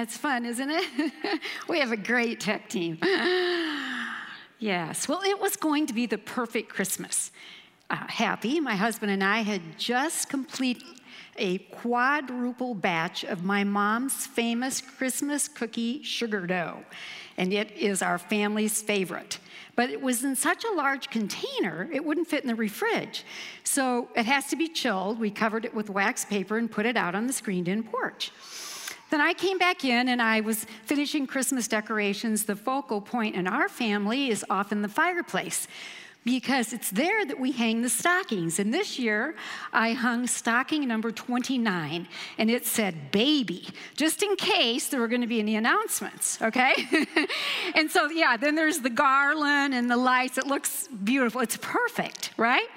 That's fun, isn't it? we have a great tech team. yes, well, it was going to be the perfect Christmas. Uh, happy, my husband and I had just completed a quadruple batch of my mom's famous Christmas cookie sugar dough, and it is our family's favorite. But it was in such a large container, it wouldn't fit in the fridge. So it has to be chilled. We covered it with wax paper and put it out on the screened in porch. Then I came back in and I was finishing Christmas decorations. The focal point in our family is often the fireplace because it's there that we hang the stockings. And this year, I hung stocking number 29, and it said baby, just in case there were going to be any announcements, okay? and so, yeah, then there's the garland and the lights. It looks beautiful. It's perfect, right?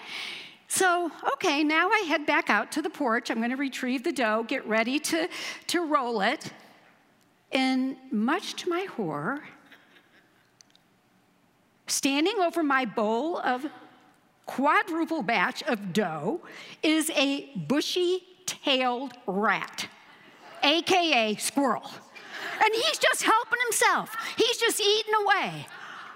So, okay, now I head back out to the porch. I'm going to retrieve the dough, get ready to, to roll it. And much to my horror, standing over my bowl of quadruple batch of dough is a bushy tailed rat, AKA squirrel. And he's just helping himself, he's just eating away.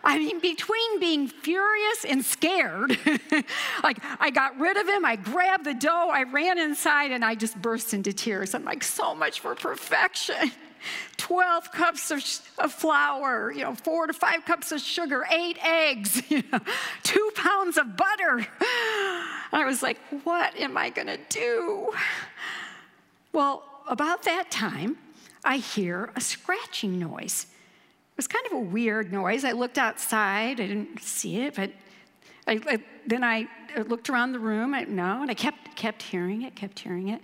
I mean, between being furious and scared, like I got rid of him, I grabbed the dough, I ran inside, and I just burst into tears. I'm like, so much for perfection. 12 cups of, of, flour, you know, four to five cups of sugar, eight eggs, you know, two pounds of butter. I was like, what am I going to do? Well, about that time, I hear a scratching noise. It was kind of a weird noise. I looked outside, I didn't see it, but I, I, then I looked around the room, I, no, and I kept, kept hearing it, kept hearing it.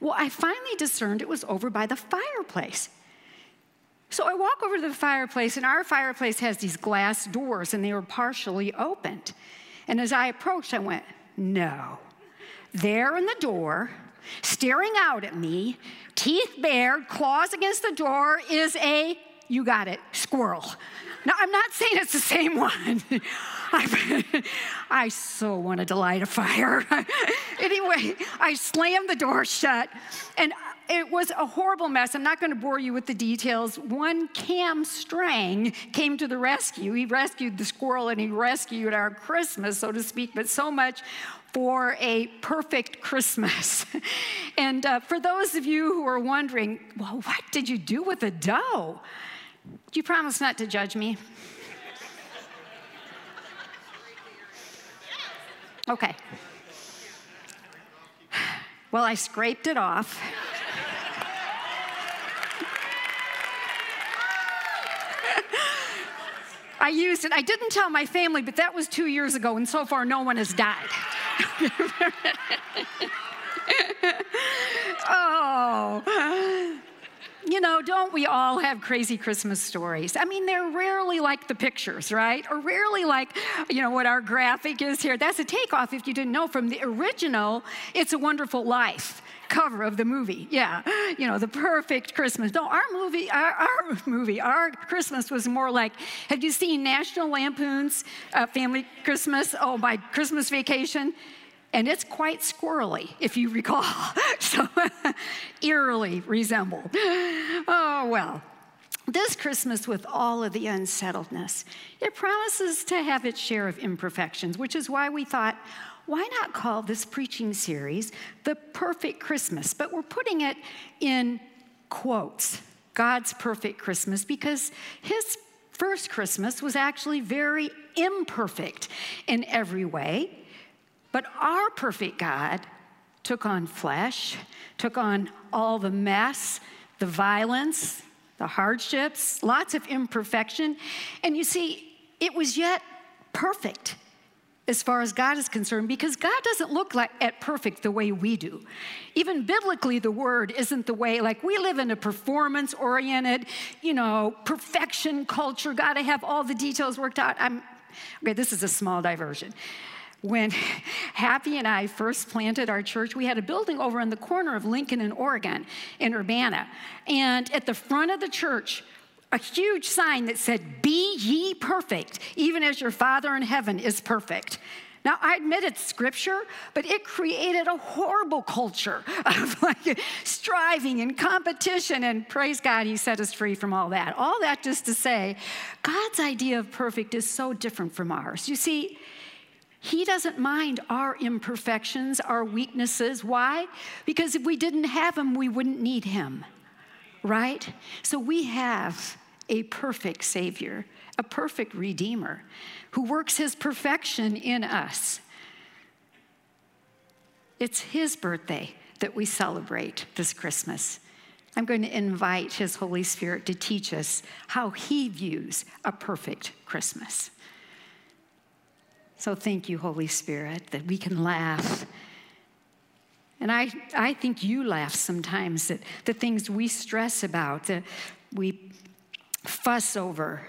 Well, I finally discerned it was over by the fireplace. So I walk over to the fireplace, and our fireplace has these glass doors, and they were partially opened. And as I approached, I went, no. There in the door, staring out at me, teeth bared, claws against the door, is a, you got it, squirrel. Now, I'm not saying it's the same one. I, so wanted to light a fire. anyway, I slammed the door shut, and it was a horrible mess. I'm not going to bore you with the details. One Cam Strang came to the rescue. He rescued the squirrel and he rescued our Christmas, so to speak, but so much for a perfect Christmas. and uh, for those of you who are wondering, well, what did you do with the dough? Do you promise not to judge me? Okay. Well, I scraped it off. I used it. I didn't tell my family, but that was two years ago, and so far no one has died. oh. You know, don't we all have crazy Christmas stories? I mean, they're rarely like the pictures, right? Or rarely like, you know, what our graphic is here. That's a takeoff, if you didn't know, from the original It's a Wonderful Life cover of the movie. Yeah, you know, the perfect Christmas. No, our movie, our, our movie, our Christmas was more like, have you seen National Lampoon's uh, Family Christmas? Oh, my Christmas Vacation? And it's quite squirrely, if you recall. so eerily resembled. Oh, well. This Christmas, with all of the unsettledness, it promises to have its share of imperfections, which is why we thought, why not call this preaching series the perfect Christmas? But we're putting it in quotes God's perfect Christmas because his first Christmas was actually very imperfect in every way. But our perfect God took on flesh, took on all the mess, the violence, the hardships, lots of imperfection. And you see, it was yet perfect as far as God is concerned because God doesn't look like at perfect the way we do. Even biblically the word isn't the way like we live in a performance oriented, you know, perfection culture, got to have all the details worked out. I'm Okay, this is a small diversion. When Happy and I first planted our church, we had a building over in the corner of Lincoln and Oregon in Urbana. And at the front of the church, a huge sign that said, Be ye perfect, even as your Father in heaven is perfect. Now, I admit it's scripture, but it created a horrible culture of like striving and competition. And praise God, He set us free from all that. All that just to say, God's idea of perfect is so different from ours. You see, He doesn't mind our imperfections, our weaknesses. Why? Because if we didn't have Him, we wouldn't need Him, right? So we have a perfect Savior, a perfect Redeemer who works his perfection in us. It's his birthday that we celebrate this Christmas. I'm going to invite his Holy Spirit to teach us how he views a perfect Christmas. So thank you, Holy Spirit, that we can laugh. And I, I think you laugh sometimes at the things we stress about, that we fuss over.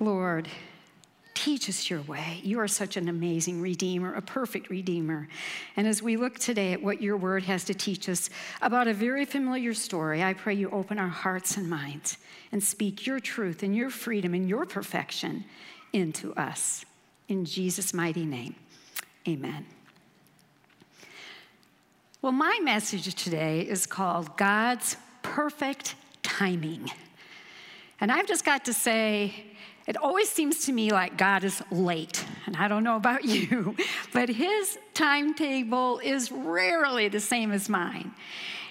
Lord, Teach us your way. You are such an amazing Redeemer, a perfect Redeemer. And as we look today at what your word has to teach us about a very familiar story, I pray you open our hearts and minds and speak your truth and your freedom and your perfection into us. In Jesus' mighty name, amen. Well, my message today is called God's Perfect Timing. And I've just got to say, it always seems to me like God is late. And I don't know about you, but his timetable is rarely the same as mine.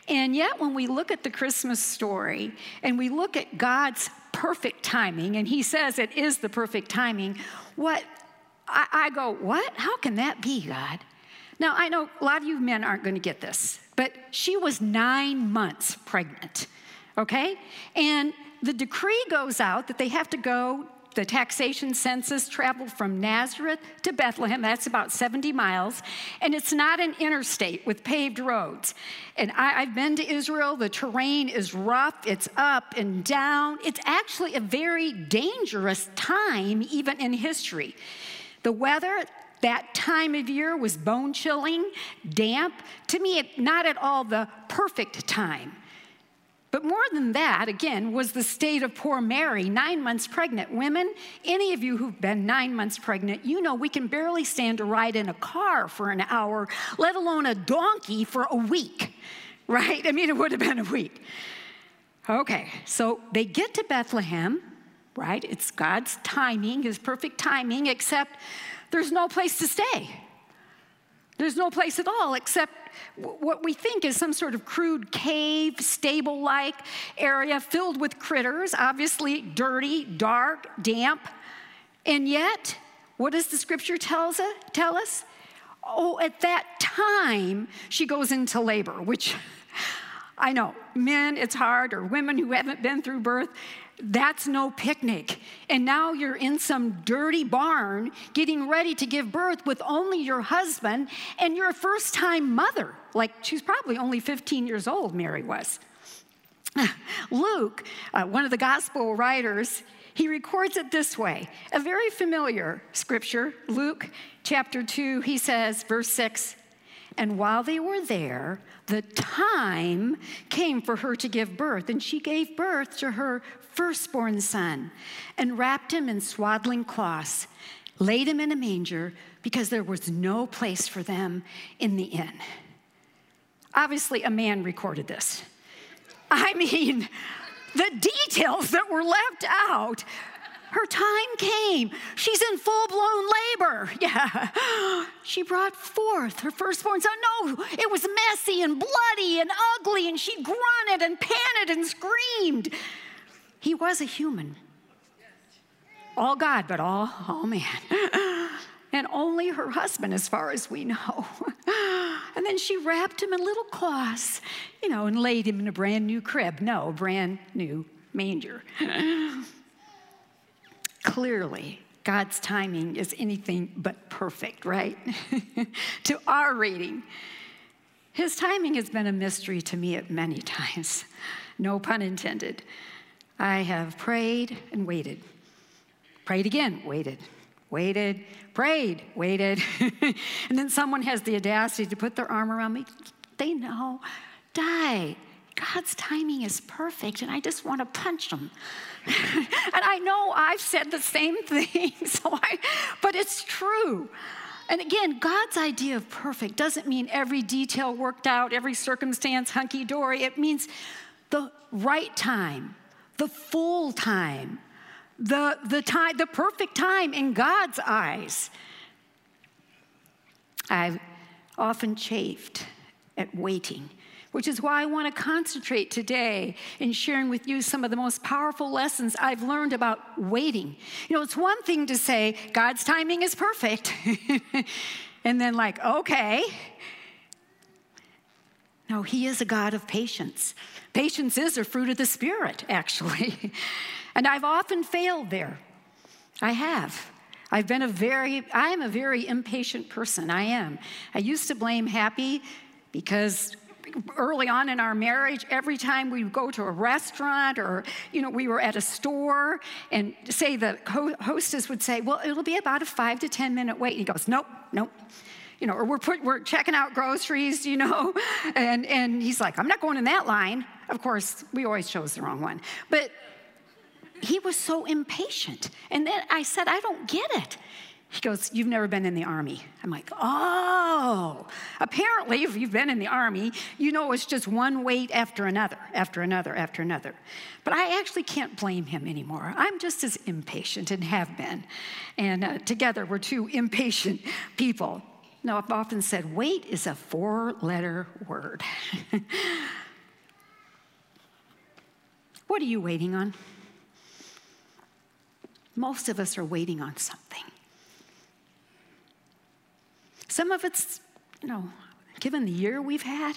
And yet, when we look at the Christmas story and we look at God's perfect timing, and he says it is the perfect timing, what I, I go, what? How can that be, God? Now, I know a lot of you men aren't going to get this, but she was nine months pregnant, okay? And the decree goes out that they have to go the taxation census traveled from Nazareth to Bethlehem. That's about 70 miles. And it's not an interstate with paved roads. And I, have been to Israel. The terrain is rough, it's up and down. It's actually a very dangerous time, even in history. The weather, that time of year was bone chilling, damp. To me, not at all the perfect time. But more than that, again, was the state of poor Mary, nine months pregnant. Women, any of you who've been nine months pregnant, you know we can barely stand to ride in a car for an hour, let alone a donkey for a week, right? I mean, it would have been a week. Okay, so they get to Bethlehem, right? It's God's timing, His perfect timing, except there's no place to stay. There's no place at all except what we think is some sort of crude cave, stable like area filled with critters, obviously dirty, dark, damp. And yet, what does the scripture tells tell us? Oh, at that time, she goes into labor, which I know, men, it's hard, or women who haven't been through birth, that's no picnic. And now you're in some dirty barn getting ready to give birth with only your husband, and you're a first time mother. Like she's probably only 15 years old, Mary was. Luke, uh, one of the gospel writers, he records it this way a very familiar scripture, Luke chapter 2, he says, verse 6 And while they were there, the time came for her to give birth, and she gave birth to her firstborn son and wrapped him in swaddling cloths, laid him in a manger because there was no place for them in the inn. Obviously, a man recorded this. I mean, the details that were left out. Her time came. She's in full blown labor. Yeah. She brought forth her firstborn son. No, it was messy and bloody and ugly, and she grunted and panted and screamed. He was a human. All God, but all, all man. And only her husband, as far as we know. And then she wrapped him in little cloths, you know, and laid him in a brand new crib. No, brand new manger. Clearly, God's timing is anything but perfect, right? to our reading. His timing has been a mystery to me at many times, no pun intended. I have prayed and waited, prayed again, waited, waited, prayed, waited. and then someone has the audacity to put their arm around me. They know, Di. God's timing is perfect, and I just want to punch them. and I know I've said the same thing, so I, but it's true. And again, God's idea of perfect doesn't mean every detail worked out, every circumstance hunky dory. It means the right time, the full time, the, the time, the perfect time in God's eyes. I've often chafed at waiting which is why I want to concentrate today in sharing with you some of the most powerful lessons I've learned about waiting. You know, it's one thing to say, God's timing is perfect, and then, like, okay. No, He is a God of patience. Patience is a fruit of the Spirit, actually. and I've often failed there. I have. I've been a very, I am a very impatient person. I am. I used to blame Happy because early on in our marriage, every time we would go to a restaurant or, you know, we were at a store and say the hostess would say, well, it'll be about a five to 10 minute wait. And he goes, nope, nope. You know, or we're, put, we're checking out groceries, you know, and, and he's like, I'm not going in that line. Of course, we always chose the wrong one. But he was so impatient. And then I said, I don't get it. He goes, You've never been in the army. I'm like, Oh, apparently, if you've been in the army, you know it's just one wait after another, after another, after another. But I actually can't blame him anymore. I'm just as impatient and have been. And uh, together, we're two impatient people. Now, I've often said, wait is a four letter word. what are you waiting on? Most of us are waiting on something. Some of it's, you know, given the year we've had,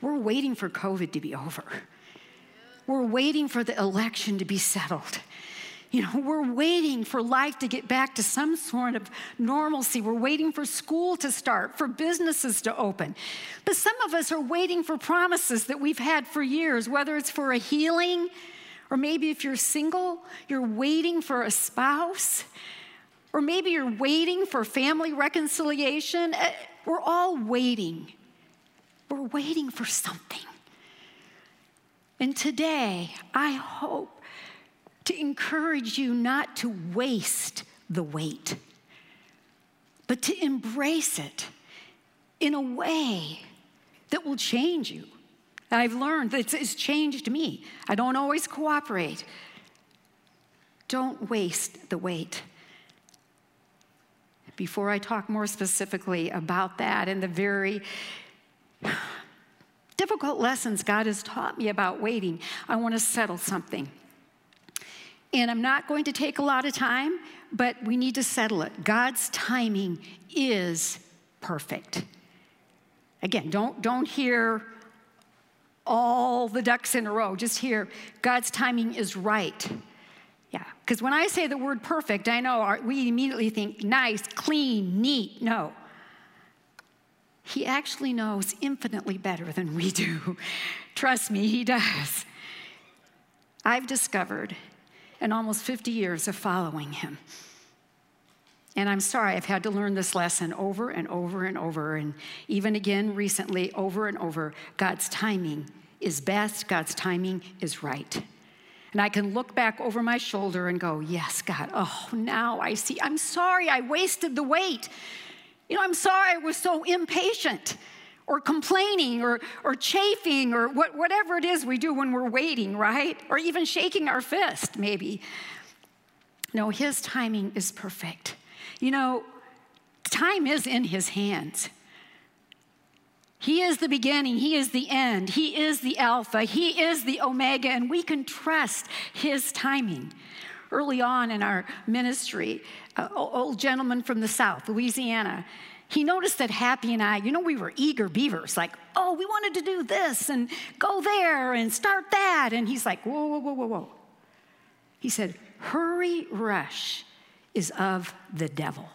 we're waiting for COVID to be over. We're waiting for the election to be settled. You know, we're waiting for life to get back to some sort of normalcy. We're waiting for school to start, for businesses to open. But some of us are waiting for promises that we've had for years, whether it's for a healing, or maybe if you're single, you're waiting for a spouse. Or maybe you're waiting for family reconciliation. Eh, we're all waiting. We're waiting for something. And today, I hope to encourage you not to waste the wait, but to embrace it in a way that will change you. I've learned that it's changed me. I don't always cooperate. Don't waste the wait before I talk more specifically about that and the very difficult lessons God has taught me about waiting, I want to settle something. And I'm not going to take a lot of time, but we need to settle it. God's timing is perfect. Again, don't, don't hear all the ducks in a row. Just hear God's timing is right. Yeah, because when I say the word perfect, I know our, we immediately think nice, clean, neat. No. He actually knows infinitely better than we do. Trust me, he does. I've discovered in almost 50 years of following him. And I'm sorry, I've had to learn this lesson over and over and over, and even again recently, over and over. God's timing is best, God's timing is right. And I can look back over my shoulder and go, Yes, God, oh, now I see. I'm sorry I wasted the wait. You know, I'm sorry I was so impatient or complaining or, or chafing or what, whatever it is we do when we're waiting, right? Or even shaking our fist, maybe. No, His timing is perfect. You know, time is in His hands. He is the beginning, He is the end, He is the Alpha, He is the Omega, and we can trust His timing. Early on in our ministry, uh, an old gentleman from the South, Louisiana, he noticed that Happy and I, you know, we were eager beavers, like, oh, we wanted to do this and go there and start that. And he's like, whoa, whoa, whoa, whoa, whoa. He said, hurry, rush is of the devil.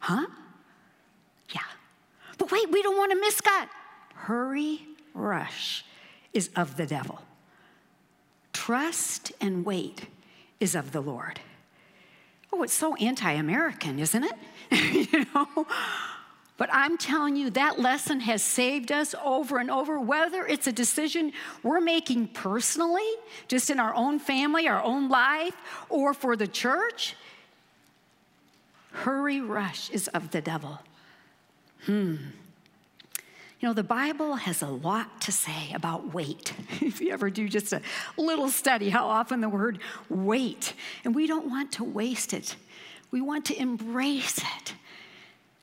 Huh? Yeah. But wait, we don't want to miss God. Hurry, rush is of the devil. Trust and wait is of the Lord. Oh, it's so anti American, isn't it? you know? But I'm telling you, that lesson has saved us over and over, whether it's a decision we're making personally, just in our own family, our own life, or for the church. Hurry, rush is of the devil. Hmm. You know, the Bible has a lot to say about wait. if you ever do just a little study, how often the word wait, and we don't want to waste it, we want to embrace it.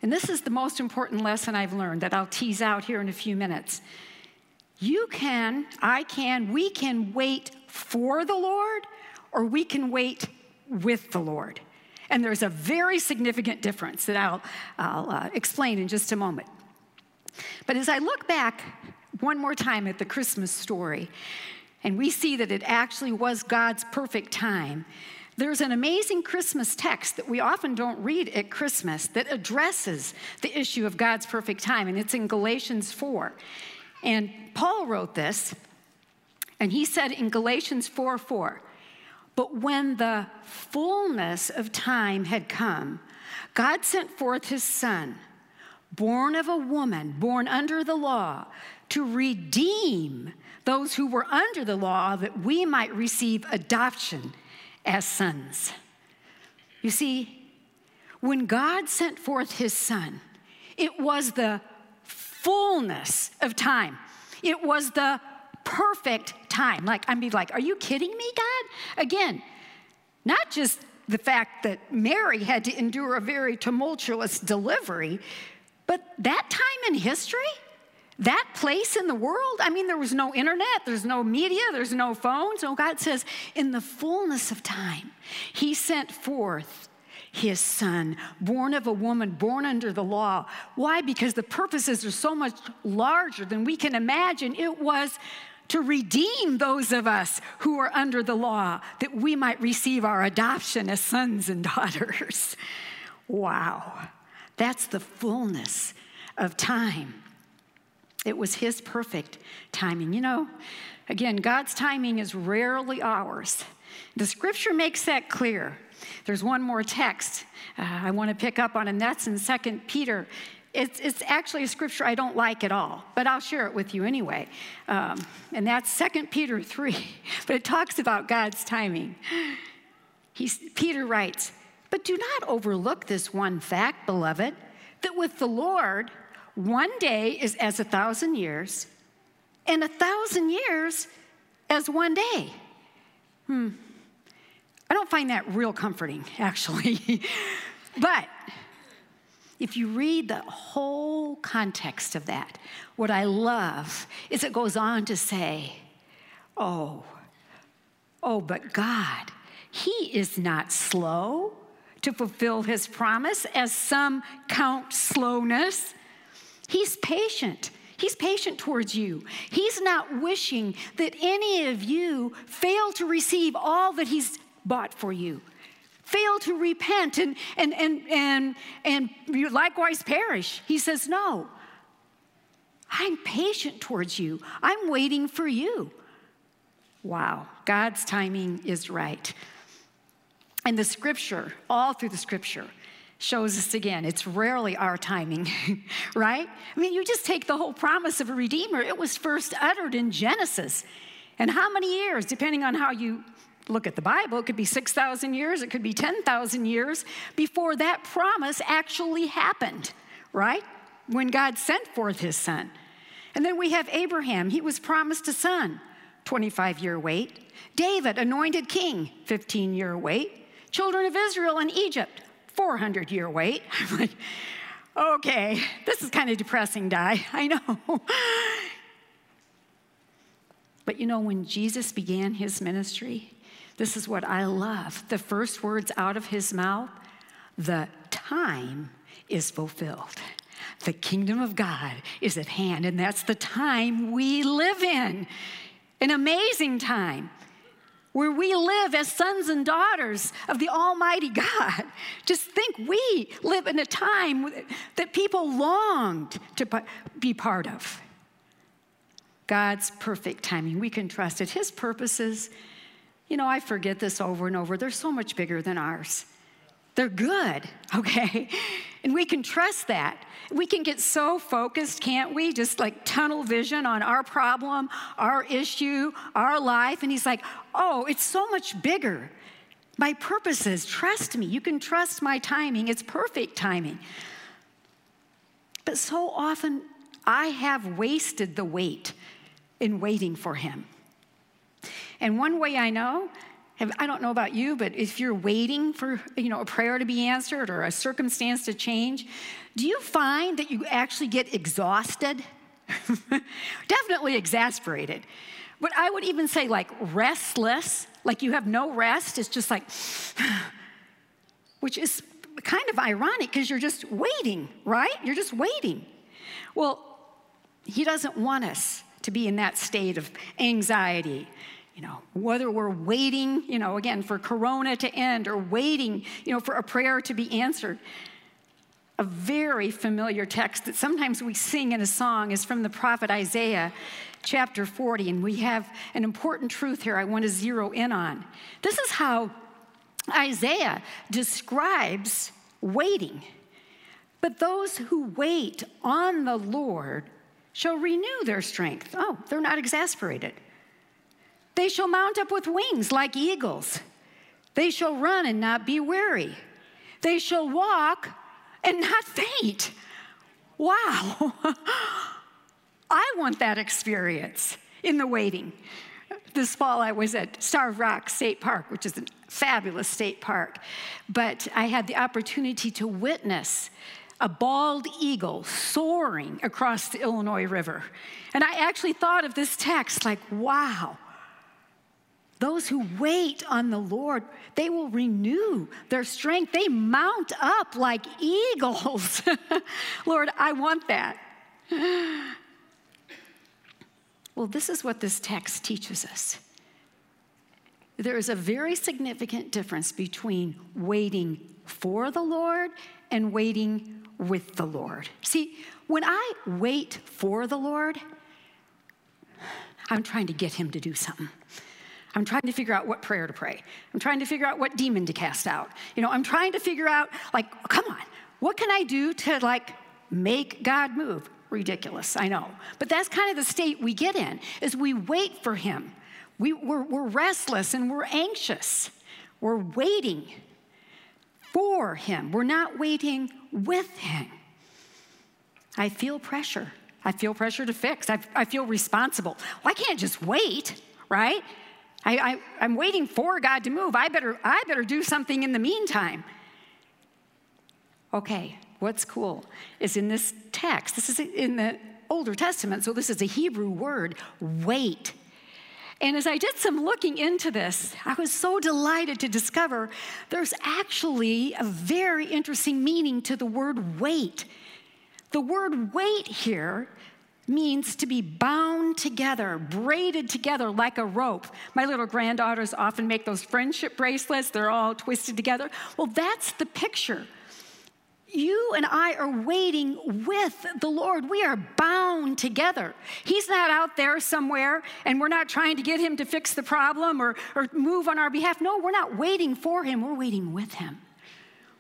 And this is the most important lesson I've learned that I'll tease out here in a few minutes. You can, I can, we can wait for the Lord, or we can wait with the Lord. And there's a very significant difference that I'll, I'll uh, explain in just a moment. But as I look back one more time at the Christmas story, and we see that it actually was God's perfect time, there's an amazing Christmas text that we often don't read at Christmas that addresses the issue of God's perfect time, and it's in Galatians 4. And Paul wrote this, and he said in Galatians 4 4, but when the fullness of time had come, God sent forth his son, born of a woman, born under the law, to redeem those who were under the law that we might receive adoption as sons. You see, when God sent forth his son, it was the fullness of time. It was the perfect time. Like, I mean, like, are you kidding me, God? Again, not just the fact that Mary had to endure a very tumultuous delivery, but that time in history, that place in the world, I mean, there was no internet, there's no media, there's no phones. So God says, in the fullness of time, He sent forth His Son, born of a woman, born under the law. Why? Because the purposes are so much larger than we can imagine. It was to redeem those of us who are under the law, that we might receive our adoption as sons and daughters. Wow, that's the fullness of time. It was His perfect timing. You know, again, God's timing is rarely ours. The scripture makes that clear. There's one more text uh, I want to pick up on, and that's in 2 Peter. It's, it's actually a scripture I don't like at all, but I'll share it with you anyway. Um, and that's 2 Peter 3, but it talks about God's timing. He's, Peter writes, But do not overlook this one fact, beloved, that with the Lord, one day is as a thousand years, and a thousand years as one day. Hmm. I don't find that real comforting, actually. but if you read the whole context of that, what I love is it goes on to say, oh, oh, but God, He is not slow to fulfill His promise, as some count slowness He's patient. He's patient towards you. He's not wishing that any of you fail to receive all that He's bought for you. Fail to repent and, and, and, and, and likewise perish. He says, No, I'm patient towards you. I'm waiting for you. Wow, God's timing is right. And the scripture, all through the scripture, shows us again it's rarely our timing, right? I mean, you just take the whole promise of a Redeemer, it was first uttered in Genesis. And how many years, depending on how you look at the Bible, it could be 6,000 years, it could be 10,000 years before that promise actually happened, right? When God sent forth his son. And then we have Abraham, he was promised a son, 25 year wait. David, anointed king, 15 year wait. Children of Israel in Egypt, 400 year wait. I'm like, okay, this is kind of depressing, Di. I know. but you know, when Jesus began his ministry, this is what I love. The first words out of his mouth the time is fulfilled. The kingdom of God is at hand, and that's the time we live in. An amazing time. Where we live as sons and daughters of the Almighty God. Just think we live in a time that people longed to be part of. God's perfect timing, we can trust it. His purposes, you know, I forget this over and over, they're so much bigger than ours. They're good, okay? And we can trust that. We can get so focused, can't we? Just like tunnel vision on our problem, our issue, our life. And he's like, oh, it's so much bigger. My purposes, trust me. You can trust my timing. It's perfect timing. But so often, I have wasted the wait in waiting for him. And one way I know I don't know about you, but if you're waiting for you know, a prayer to be answered or a circumstance to change, do you find that you actually get exhausted? Definitely exasperated. But I would even say like restless, like you have no rest. It's just like, which is kind of ironic because you're just waiting, right? You're just waiting. Well, he doesn't want us to be in that state of anxiety you know, whether we're waiting, you know, again, for Corona to end or waiting, you know, for a prayer to be answered. A very familiar text that sometimes we sing in a song is from the prophet Isaiah, chapter 40. And we have an important truth here I want to zero in on. This is how Isaiah describes waiting. But those who wait on the Lord shall renew their strength. Oh, they're not exasperated. They shall mount up with wings like eagles. They shall run and not be weary. They shall walk and not faint. Wow. I want that experience in the waiting. This fall, I was at Starved Rock State Park, which is a fabulous state park, but I had the opportunity to witness a bald eagle soaring across the Illinois River. And I actually thought of this text like, wow, those who wait on the Lord, they will renew their strength. They mount up like eagles. Lord, I want that. Well, this is what this text teaches us. There is a very significant difference between waiting for the Lord and waiting with the Lord. See, when I wait for the Lord, I'm trying to get Him to do something. I'm trying to figure out what prayer to pray. I'm trying to figure out what demon to cast out. You know, I'm trying to figure out, like, come on, what can I do to, like, make God move? Ridiculous, I know. But that's kind of the state we get in, is we wait for Him. We, we're, we're restless and we're anxious. We're waiting for Him. We're not waiting with Him. I feel pressure. I feel pressure to fix. I, I feel responsible. Well, I can't just wait, right? I, I, am waiting for God to move. I better, I better do something in the meantime. Okay, what's cool is in this text, this is in the Older Testament, so this is a Hebrew word, wait. And as I did some looking into this, I was so delighted to discover there's actually a very interesting meaning to the word wait. The word wait here means to be bound together, braided together like a rope. My little granddaughters often make those friendship bracelets, they're all twisted together. Well, that's the picture. You and I are waiting with the Lord. We are bound together. He's not out there somewhere and we're not trying to get him to fix the problem or, or move on our behalf. No, we're not waiting for him, we're waiting with him.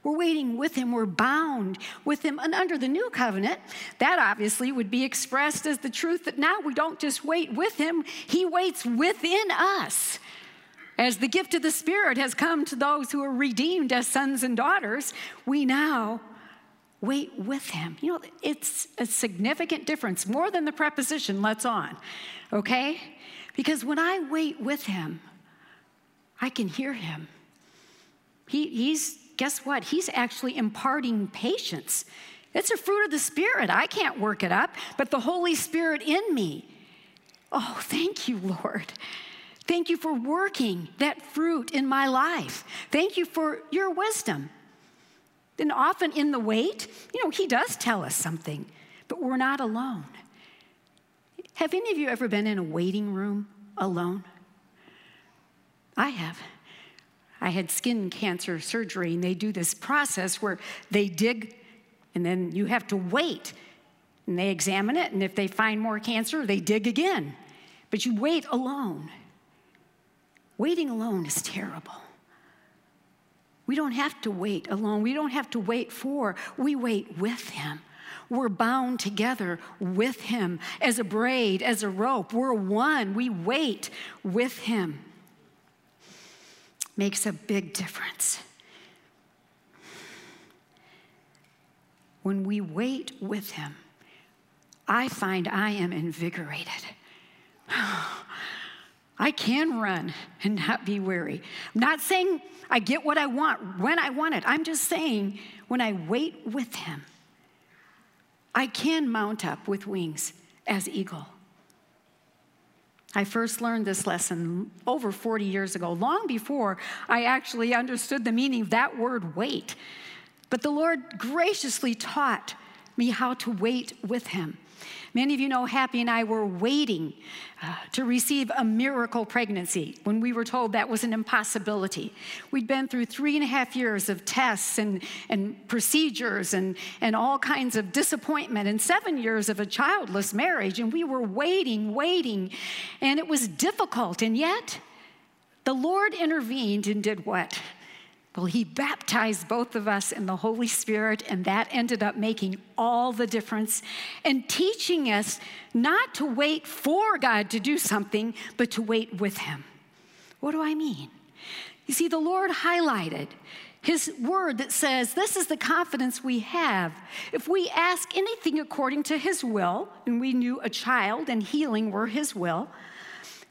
We're waiting with him. We're bound with him. And under the new covenant, that obviously would be expressed as the truth that now we don't just wait with him, he waits within us. As the gift of the Spirit has come to those who are redeemed as sons and daughters, we now wait with him. You know, it's a significant difference, more than the preposition, let's on, okay? Because when I wait with him, I can hear him. He, he's guess what? He's actually imparting patience. It's a fruit of the Spirit. I can't work it up, but the Holy Spirit in me. Oh, thank you, Lord. Thank you for working that fruit in my life. Thank you for your wisdom. And often in the wait, you know, He does tell us something, but we're not alone. Have any of you ever been in a waiting room alone? I have. I had skin cancer surgery, and they do this process where they dig, and then you have to wait. And they examine it, and if they find more cancer, they dig again. But you wait alone. Waiting alone is terrible. We don't have to wait alone. We don't have to wait for, we wait with Him. We're bound together with Him as a braid, as a rope. We're one. We wait with Him. Makes a big difference. When we wait with Him, I find I am invigorated. I can run and not be weary. I'm not saying I get what I want when I want it. I'm just saying when I wait with Him, I can mount up with wings as eagle. I first learned this lesson over 40 years ago, long before I actually understood the meaning of that word wait. But the Lord graciously taught me how to wait with Him. Many of you know Happy and I were waiting uh, to receive a miracle pregnancy when we were told that was an impossibility. We'd been through three and a half years of tests and, and procedures and, and all kinds of disappointment and seven years of a childless marriage, and we were waiting, waiting, and it was difficult. And yet, the Lord intervened and did what? Well, he baptized both of us in the Holy Spirit, and that ended up making all the difference and teaching us not to wait for God to do something, but to wait with Him. What do I mean? You see, the Lord highlighted his word that says, This is the confidence we have. If we ask anything according to his will, and we knew a child and healing were his will,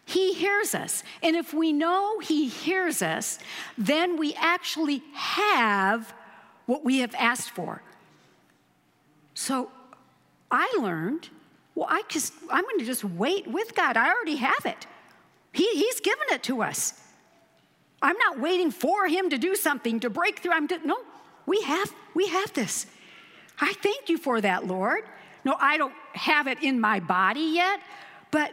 he hears us. And if we know He hears us, then we actually have what we have asked for. So I learned, well, I just, I'm going to just wait with God. I already have it. He, he's given it to us. I'm not waiting for Him to do something to break through. I'm no, we have, we have this. I thank you for that, Lord. No, I don't have it in my body yet, but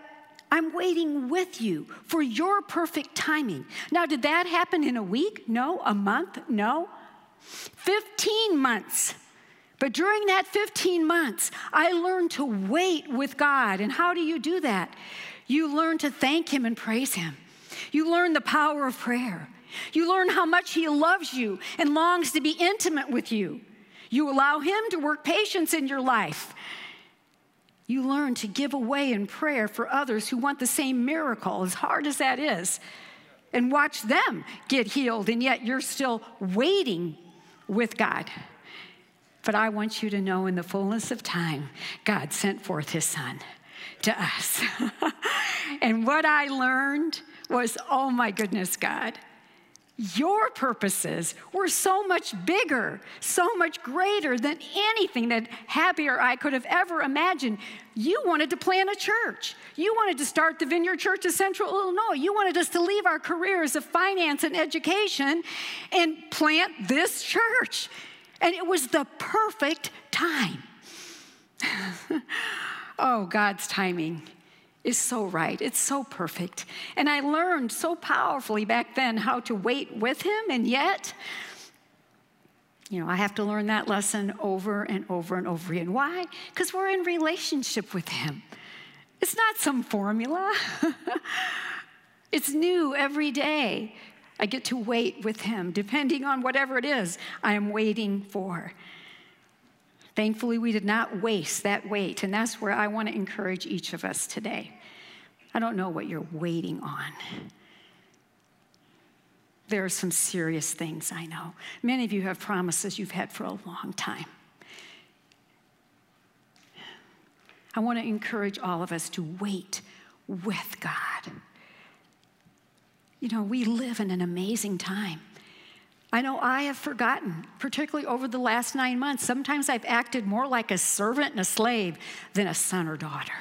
I'm waiting with you for your perfect timing. Now, did that happen in a week? No. A month? No. 15 months. But during that 15 months, I learned to wait with God. And how do you do that? You learn to thank Him and praise Him. You learn the power of prayer. You learn how much He loves you and longs to be intimate with you. You allow Him to work patience in your life you learn to give away in prayer for others who want the same miracle, as hard as that is, and watch them get healed, and yet you're still waiting with God. But I want you to know in the fullness of time, God sent forth his son to us. and what I learned was, oh my goodness, God, your purposes were so much bigger, so much greater than anything that Happy or I could have ever imagined. You wanted to plant a church. You wanted to start the Vineyard Church of Central Illinois. You wanted us to leave our careers of finance and education and plant this church. And it was the perfect time. oh, God's timing is so right. It's so perfect. And I learned so powerfully back then how to wait with him, and yet, you know, I have to learn that lesson over and over and over again. Why? Because we're in relationship with him. It's not some formula. it's new every day. I get to wait with him, depending on whatever it is I am waiting for. Thankfully, we did not waste that wait, and that's where I want to encourage each of us today. I don't know what you're waiting on. There are some serious things I know. Many of you have promises you've had for a long time. I want to encourage all of us to wait with God. You know, we live in an amazing time. I know I have forgotten, particularly over the last nine months. Sometimes I've acted more like a servant and a slave than a son or daughter.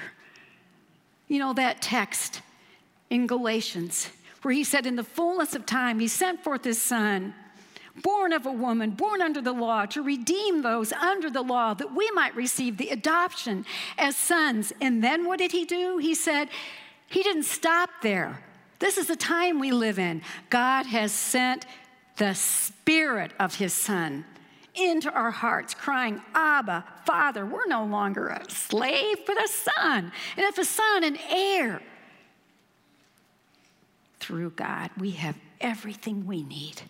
You know, that text in Galatians where he said, In the fullness of time, he sent forth his son, born of a woman, born under the law, to redeem those under the law that we might receive the adoption as sons. And then what did he do? He said, He didn't stop there. This is the time we live in. God has sent the Spirit of His Son into our hearts, crying, Abba, Father, we're no longer a slave, but a son. And if a son, an heir. Through God, we have everything we need.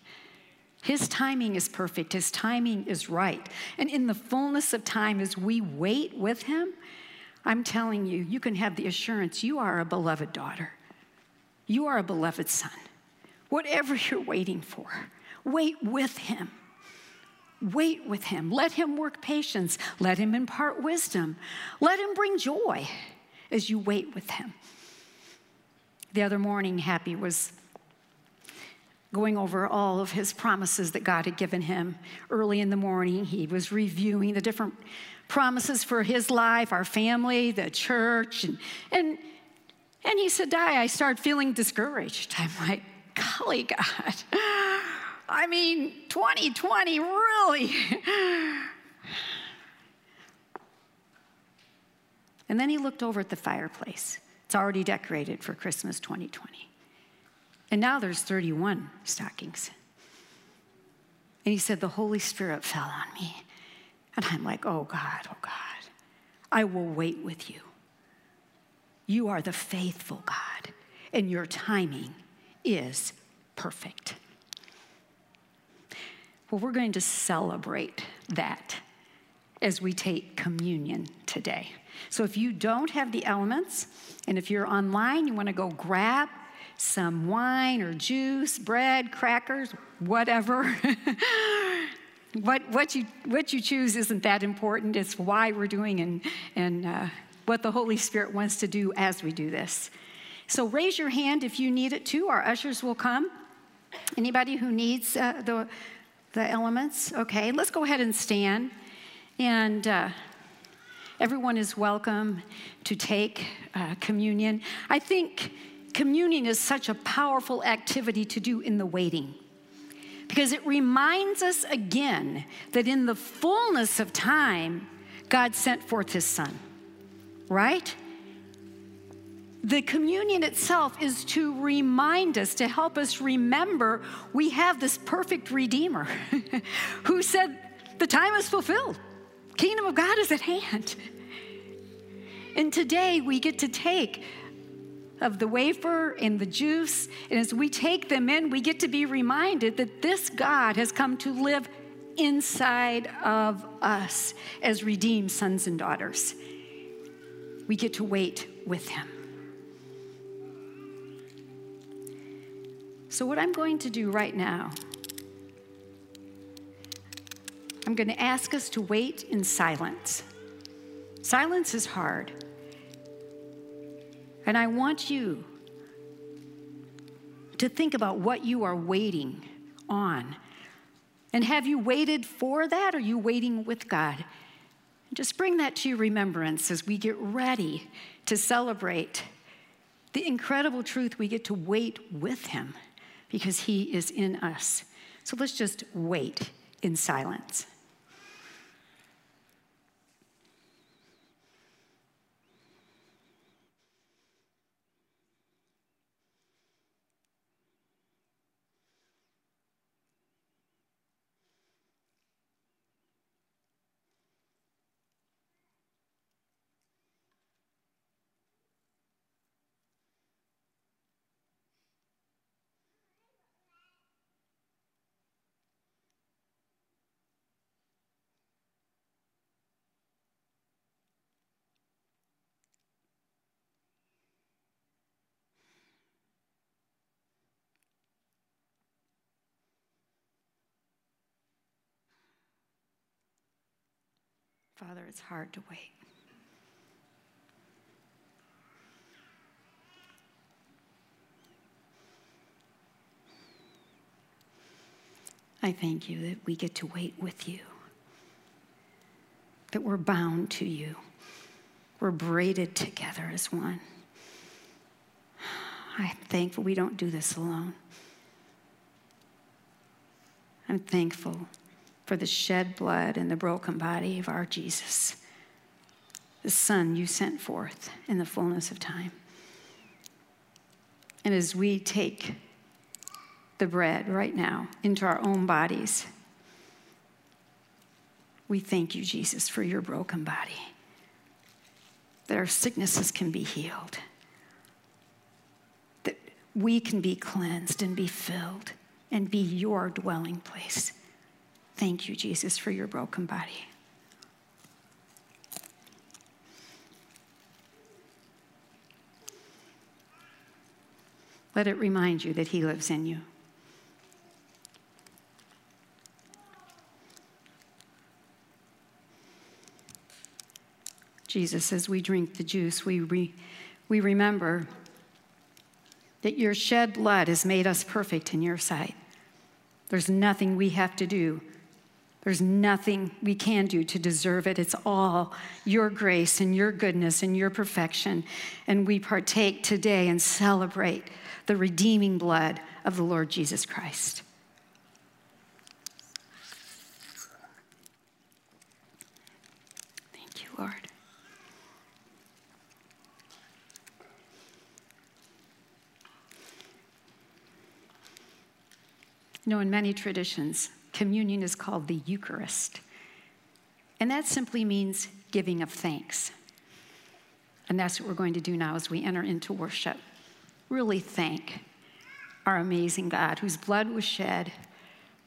His timing is perfect, His timing is right. And in the fullness of time, as we wait with Him, I'm telling you, you can have the assurance you are a beloved daughter, you are a beloved son. Whatever you're waiting for, wait with Him. Wait with him. Let him work patience. Let him impart wisdom. Let him bring joy as you wait with him. The other morning, Happy was going over all of his promises that God had given him. Early in the morning, he was reviewing the different promises for his life, our family, the church, and and and he said, "Di, I started feeling discouraged." I'm like, "Golly, God." I mean, 2020, really? and then he looked over at the fireplace. It's already decorated for Christmas 2020. And now there's 31 stockings. And he said, The Holy Spirit fell on me. And I'm like, Oh God, oh God, I will wait with you. You are the faithful God, and your timing is perfect. Well, we're going to celebrate that as we take communion today. So if you don't have the elements, and if you're online, you want to go grab some wine or juice, bread, crackers, whatever. what, what, you, what you choose isn't that important. It's why we're doing and, and uh, what the Holy Spirit wants to do as we do this. So raise your hand if you need it too. Our ushers will come. Anybody who needs uh, the, the elements? Okay, let's go ahead and stand. And uh, everyone is welcome to take uh, communion. I think communion is such a powerful activity to do in the waiting because it reminds us again that in the fullness of time, God sent forth his son, right? The communion itself is to remind us, to help us remember we have this perfect Redeemer who said, The time is fulfilled, kingdom of God is at hand. And today we get to take of the wafer and the juice. And as we take them in, we get to be reminded that this God has come to live inside of us as redeemed sons and daughters. We get to wait with him. So, what I'm going to do right now, I'm going to ask us to wait in silence. Silence is hard. And I want you to think about what you are waiting on. And have you waited for that? Or are you waiting with God? Just bring that to your remembrance as we get ready to celebrate the incredible truth we get to wait with Him because He is in us. So let's just wait in silence. Father, it's hard to wait. I thank you that we get to wait with you, that we're bound to you, we're braided together as one. I'm thankful we don't do this alone. I'm thankful for the shed blood and the broken body of our Jesus, the Son you sent forth in the fullness of time. And as we take the bread right now into our own bodies, we thank you, Jesus, for your broken body, that our sicknesses can be healed, that we can be cleansed and be filled and be your dwelling place. Thank you, Jesus, for your broken body. Let it remind you that He lives in you. Jesus, as we drink the juice, we, re, we remember that your shed blood has made us perfect in your sight. There's nothing we have to do. There's nothing we can do to deserve it. It's all your grace and your goodness and your perfection. And we partake today and celebrate the redeeming blood of the Lord Jesus Christ. Thank you, Lord. You know, in many traditions, communion is called the Eucharist. And that simply means giving of thanks. And that's what we're going to do now as we enter into worship. Really thank our amazing God whose blood was shed,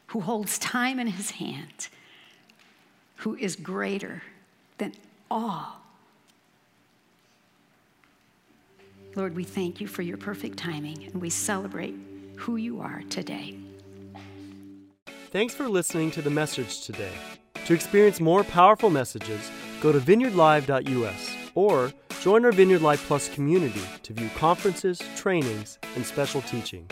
who holds time in his hand, who is greater than all. Lord, we thank you for your perfect timing and we celebrate who you are today. Thanks for listening to the message today. To experience more powerful messages, go to vineyardlive.us or join our Vineyard Live Plus community to view conferences, trainings, and special teachings.